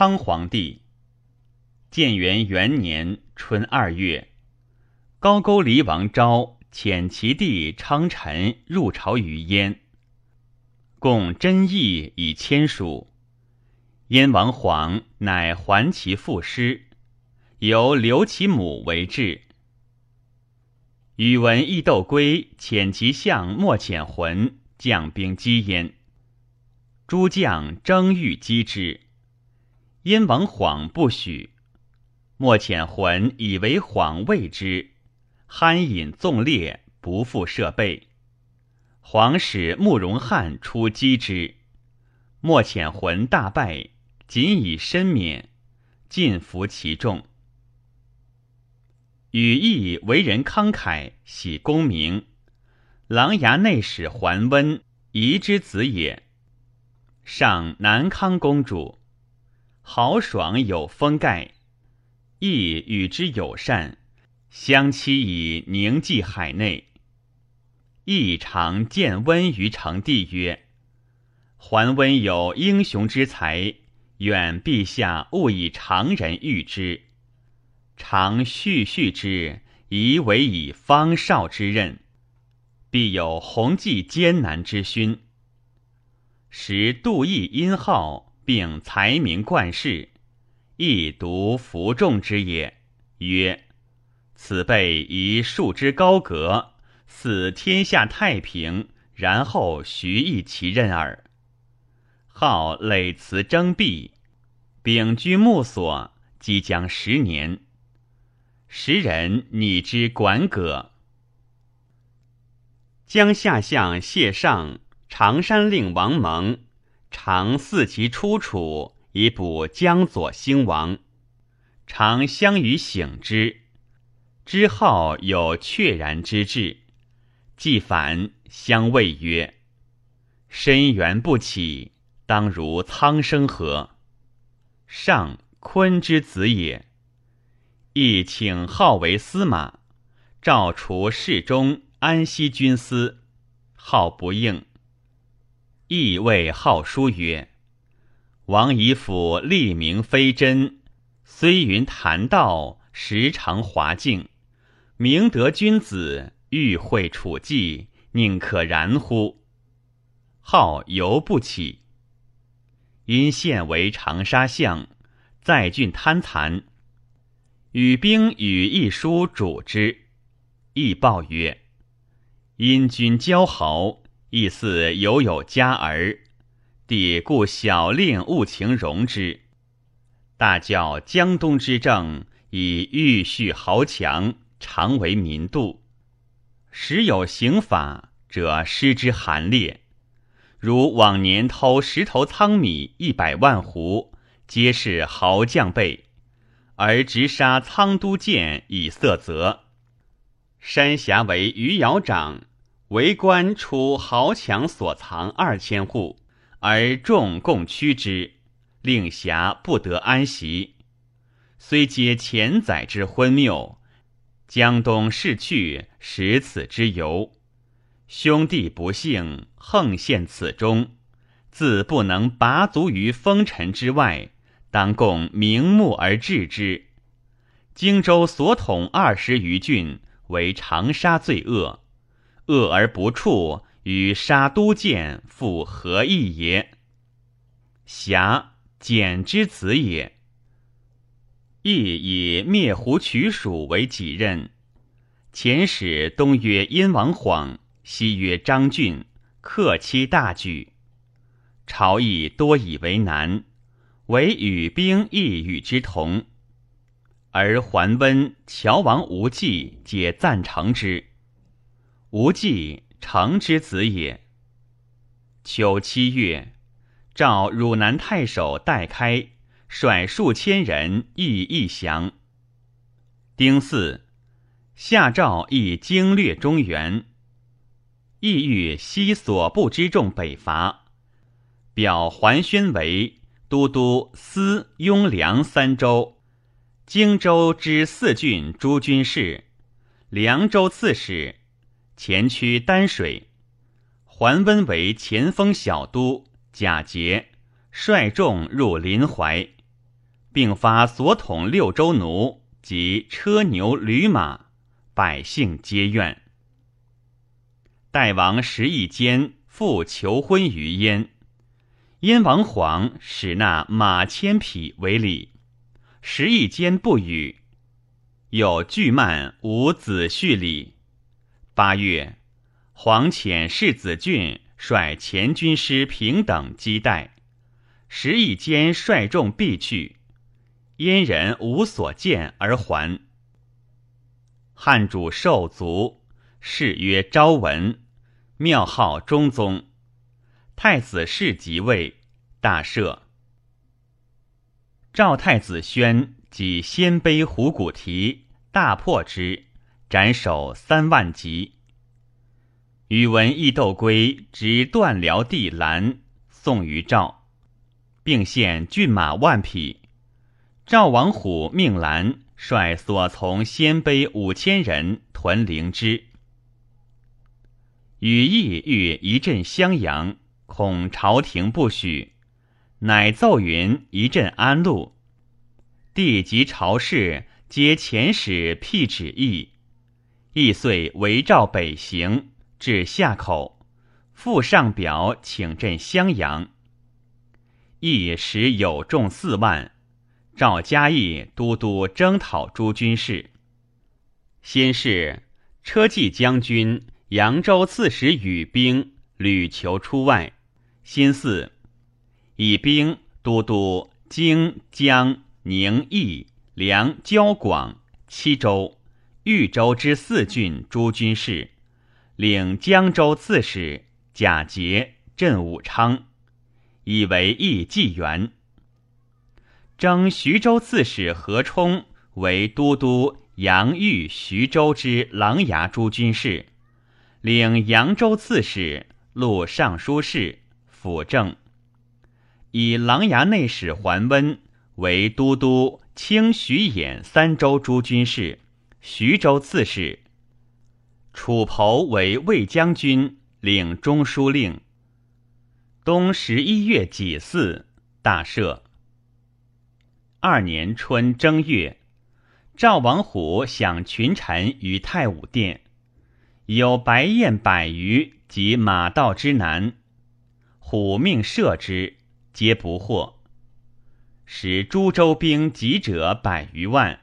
康皇帝。建元元年春二月，高句丽王昭遣其弟昌臣入朝于燕，共真意以签署。燕王晃乃还其父师，由留其母为质。宇文义斗归遣其相莫遣浑将兵击燕，诸将争欲击之，燕王晃不许。莫遣魂以为晃畏之，酣饮纵烈，不复设备。皇使慕容翰出击之，莫遣魂大败，仅以身免，尽服其众。羽翼为人慷慨，喜功名，琅琊内史桓温宜之子也。上南康公主，豪爽有风盖。亦与之友善，相期以宁济海内。亦常见温于成帝曰：“桓温有英雄之才，愿陛下勿以常人遇之，常叙叙之，宜为以方少之任，必有弘济艰难之勋。时杜毅殷浩，并才名冠世。”亦独服众之也。曰：此辈宜树之高阁，似天下太平，然后徐议其任耳。号累辞征辟，秉居木所，即将十年。时人拟之管葛。江夏相谢尚、常山令王蒙，常伺其出处。以补江左兴亡，常相与省之。之后有确然之志，既反，相谓曰：“深缘不起，当如苍生何？”上坤之子也，亦请号为司马，召除侍中、安西军司，号不应。亦谓好书曰。王以辅立名非真，虽云谈道，时常华敬。明德君子，欲会处计，宁可然乎？号犹不起。因现为长沙相，在郡贪残，与兵与一书主之，亦报曰：“因君骄豪，亦似犹有家儿。”帝故小令勿情容之，大教江东之政，以欲恤豪强，常为民度。时有刑法者，失之寒烈。如往年偷十头仓米一百万斛，皆是豪将辈，而直杀仓都监以色责。山峡为余姚长，为官出豪强所藏二千户。而众共驱之，令侠不得安息。虽皆前载之昏谬，江东逝去，识此之由。兄弟不幸，横陷此中，自不能拔足于风尘之外，当共明目而治之。荆州所统二十余郡，为长沙罪恶，恶而不处。与杀都建复何异也？侠简之子也。亦以灭胡取蜀为己任。前使东曰燕王晃，西曰张俊，克期大举。朝议多以为难，唯与兵亦与之同。而桓温、乔王无忌皆赞成之。无忌。成之子也。秋七月，召汝南太守戴开，率数千人议义降。丁巳，下诏亦经略中原，意欲西所部之众北伐，表桓宣为都督司、雍凉三州，荆州之四郡诸军事，凉州刺史。前驱丹水，桓温为前锋小都，贾节率众入临淮。并发所统六州奴及车牛驴马，百姓皆怨。代王时义坚复求婚于燕，燕王皇使纳马千匹为礼，时义坚不与。有巨慢无子婿礼。八月，黄潜世子俊率前军师平等击待，时义坚率众必去，燕人无所见而还。汉主受卒，谥曰昭文，庙号中宗。太子世即位，大赦。赵太子宣。即鲜卑虎骨蹄，大破之，斩首三万级。宇文义斗归执断辽地兰，送于赵，并献骏马万匹。赵王虎命兰率所从鲜卑五千人屯灵芝。羽翼欲一阵襄阳，恐朝廷不许，乃奏云一阵安陆。帝及朝士皆遣使辟旨意，意遂围赵北行，至夏口，复上表请镇襄阳。亦时有众四万，赵嘉义都督征讨诸军事。先是车骑将军扬州刺史羽兵屡求出外，新四以兵都督荆江。宁邑、梁、交广七州、豫州之四郡诸军事，领江州刺史贾节镇武昌，以为义纪元。征徐州刺史何冲为都督杨豫、徐州之琅琊诸军事，领扬州刺史、录尚书事、辅政，以琅琊内史桓温。为都督清徐兖三州诸军事，徐州刺史。楚侯为魏将军，领中书令。冬十一月己巳，大赦。二年春正月，赵王虎享群臣于太武殿，有白燕百余及马道之男，虎命射之，皆不获。使诸州兵集者百余万，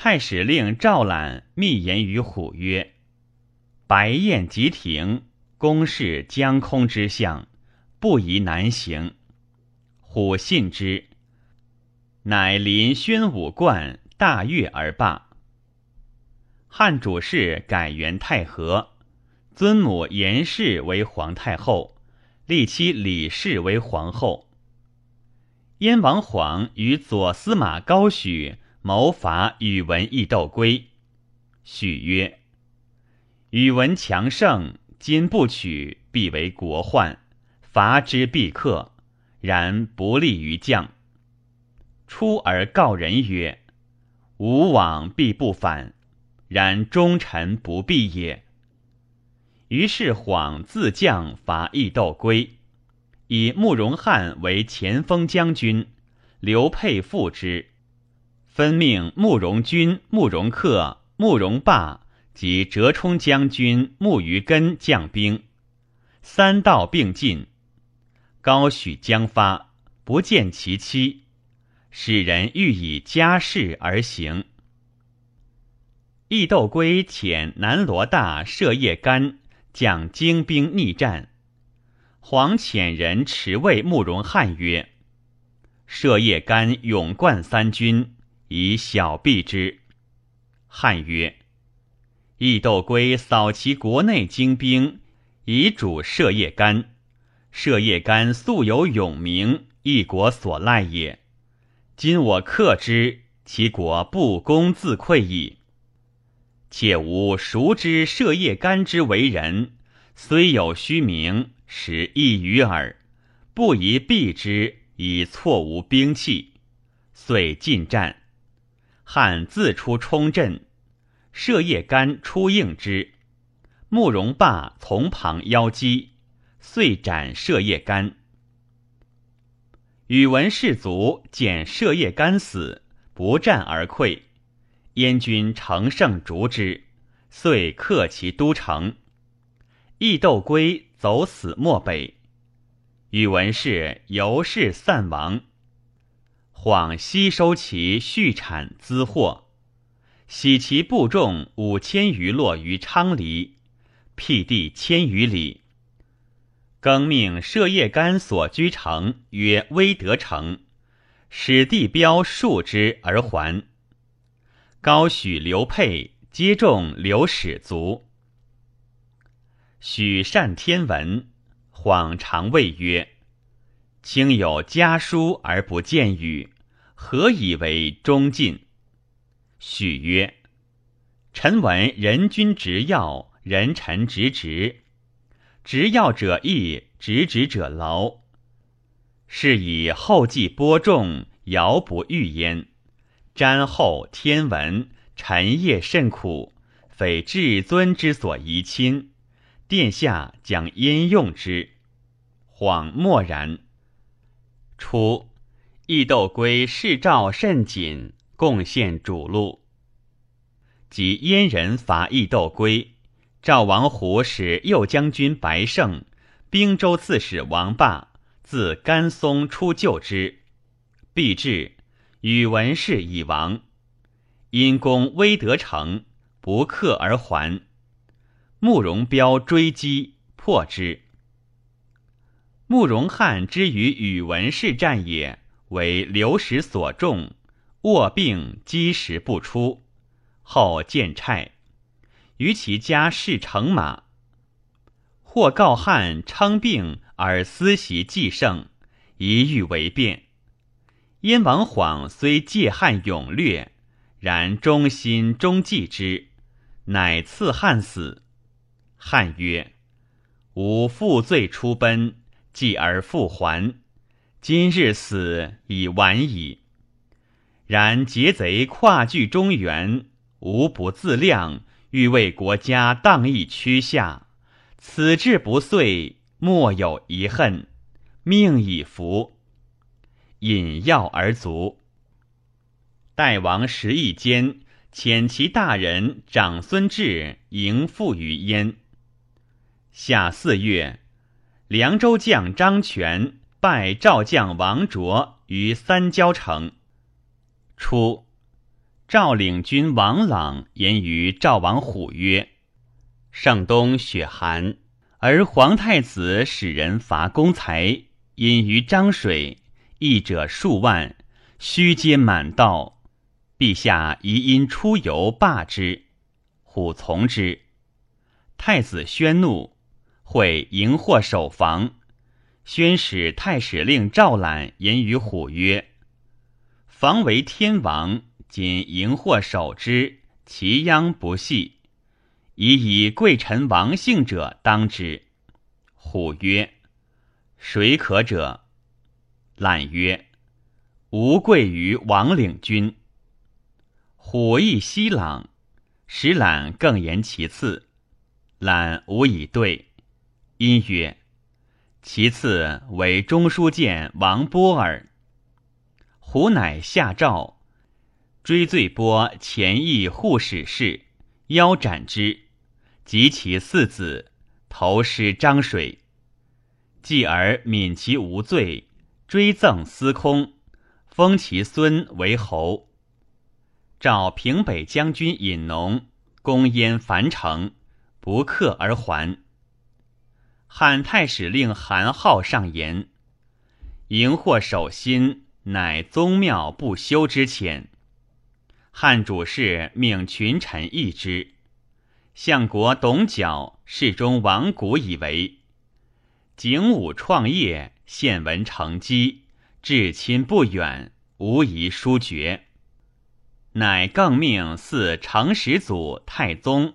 太史令赵览密言于虎曰：“白燕即停，攻势将空之象，不宜南行。”虎信之，乃临宣武冠大悦而罢。汉主事改元太和，尊母严氏为皇太后，立妻李氏为皇后。燕王晃与左司马高许谋伐宇文义斗归，许曰：“宇文强盛，今不取，必为国患；伐之必克，然不利于将。出而告人曰：‘吾往必不反，然忠臣不必也。’于是晃自将伐义斗归。”以慕容翰为前锋将军，刘沛副之，分命慕容军、慕容恪、慕容霸及折冲将军慕于根将兵，三道并进。高许将发，不见其妻，使人欲以家事而行。义斗归遣南罗大射叶干将精兵逆战。黄遣人持谓慕容翰曰：“射叶干勇冠三军，以小避之。”汉曰：“义斗归扫其国内精兵，以主射叶干。射叶干素有勇名，一国所赖也。今我克之，其国不攻自溃矣。且吾熟知射叶干之为人，虽有虚名。”实一鱼耳，不宜避之，以错无兵器，遂进战。汉自出冲阵，射叶干出应之，慕容霸从旁邀击，遂斩射叶干。宇文士卒见射夜干死，不战而溃。燕军乘胜逐之，遂克其都城。义斗归走死漠北，宇文氏由是散亡。恍吸收其畜产资货，徙其部众五千余落于昌黎，辟地千余里。更命射夜干所居城曰威德城，使地标数之而还。高许刘沛皆众刘使卒。许善天文，恍常谓曰：“卿有家书而不见语，何以为忠尽？”许曰：“臣闻人君执要，人臣执职。”执要者义，执职者劳。是以后继播种，遥不遇焉。瞻后天文，臣业甚苦，非至尊之所宜亲。殿下将因用之，恍默然。初，义斗归事赵甚紧，贡献主路。及燕人伐义斗归。赵王虎使右将军白胜、兵州刺史王霸自甘松出救之，必至，宇文氏已亡。因攻威德城，不克而还。慕容彪追击，破之。慕容翰之与宇文氏战也，为刘石所中，卧病积食不出，后见差。于其家侍乘马，或告汉称病而思袭既胜，一欲为变。燕王晃虽借汉勇略，然忠心终继之，乃赐汉死。汉曰：“吾负罪出奔，继而复还，今日死已晚矣。然劫贼跨据中原，无不自量。”欲为国家荡逸趋下，此志不遂，莫有遗恨。命已服，引药而卒。代王时义间，遣其大人长孙志迎父于燕。夏四月，凉州将张权拜赵将王卓于三交城。初。赵领军王朗言于赵王虎曰：“上冬雪寒，而皇太子使人伐公才，引于漳水，役者数万，须皆满道。陛下宜因出游罢之。”虎从之。太子宣怒，会迎获守防。宣使太史令赵览言于虎曰：“防为天王。”仅荧惑守之，其殃不细。以以贵臣王姓者当之。虎曰：“谁可者？”览曰：“吾贵于王领军。”虎亦西朗，使览更言其次。览无以对，因曰：“其次为中书监王波尔。”胡乃下诏。追罪波前邑护使事，腰斩之，及其四子，投师漳水。继而泯其无罪，追赠司空，封其孙为侯。召平北将军尹农攻燕樊城，不克而还。汉太史令韩浩上言：荧惑守心，乃宗庙不修之浅。汉主事命群臣议之，相国董角侍中王谷以为景武创业，献文成基，至亲不远，无疑殊绝。乃更命四成始祖太宗，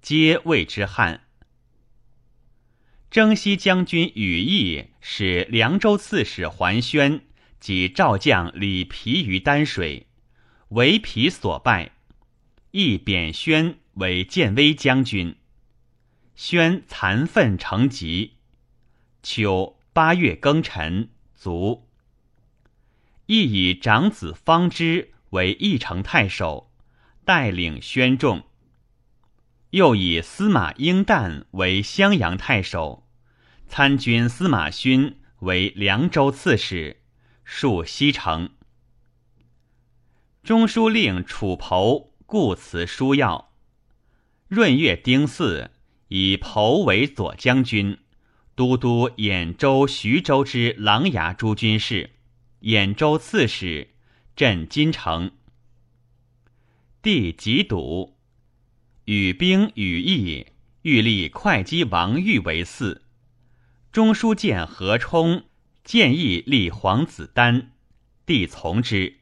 皆谓之汉。征西将军羽翼使凉州刺史桓宣及赵将李皮于丹水。为皮所败，亦贬宣为建威将军。宣残愤成疾，秋八月庚辰卒。亦以长子方之为义城太守，带领宣众。又以司马英旦为襄阳太守，参军司马勋为凉州刺史，戍西城。中书令楚侯故辞书要。闰月丁巳，以侯为左将军。都督兖州、徐州之琅琊诸军事，兖州刺史，镇金城。帝即笃，与兵与义，欲立会稽王玉为嗣。中书监何冲建议立皇子丹，帝从之。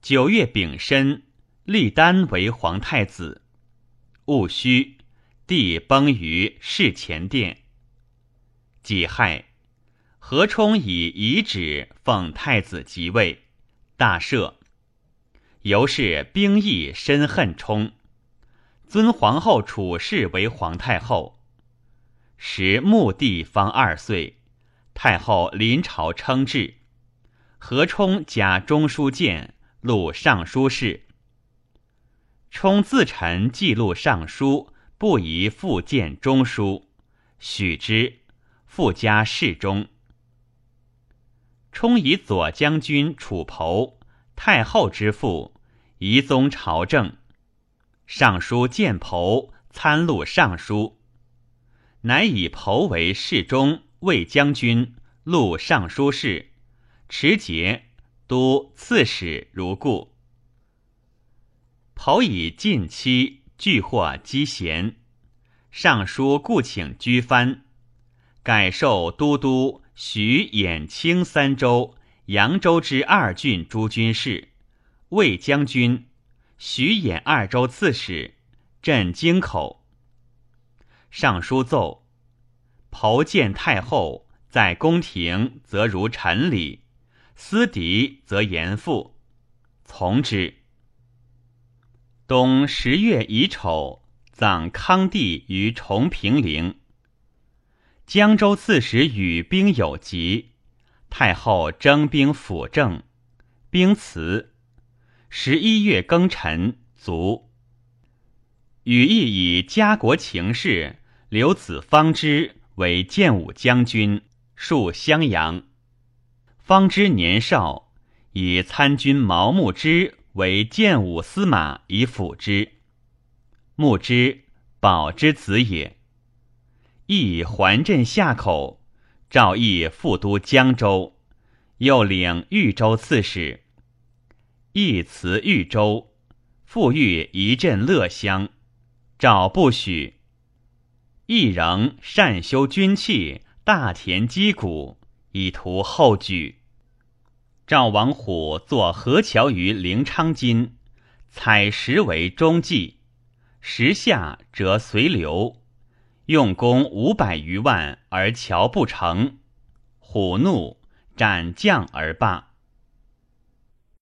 九月丙申，立丹为皇太子。戊戌，帝崩于室前殿。己亥，何冲以遗旨奉太子即位，大赦。由是兵役深恨冲，尊皇后楚氏为皇太后。时穆帝方二岁，太后临朝称制，何冲加中书监，录尚书事。冲自陈记录尚书，不宜复见中书，许之。附加侍中，充以左将军楚侯太后之父，宜宗朝政。尚书见侯参录尚书，乃以侯为侍中、卫将军、录尚书事，持节都刺史如故。侯以近期俱获积贤，尚书故请居藩。改授都督徐、兖、青三州、扬州之二郡诸军事，卫将军，徐、衍二州刺史，镇京口。尚书奏：侯见太后在宫廷，则如臣礼；私敌则严父，从之。冬十月乙丑，葬康帝于崇平陵。江州刺史与兵有疾，太后征兵辅政，兵辞。十一月庚辰，卒。羽翼以家国情事，留子方之为建武将军，戍襄阳。方之年少，以参军毛穆之为建武司马，以辅之。穆之，保之子也。亦还镇下口，赵义副都江州，又领豫州刺史。一辞豫州，复豫一镇乐乡，赵不许。亦仍善修军器，大田击鼓，以图后举。赵王虎作河桥于灵昌津，采石为中计，石下则随流。用功五百余万而桥不成，虎怒，斩将而罢。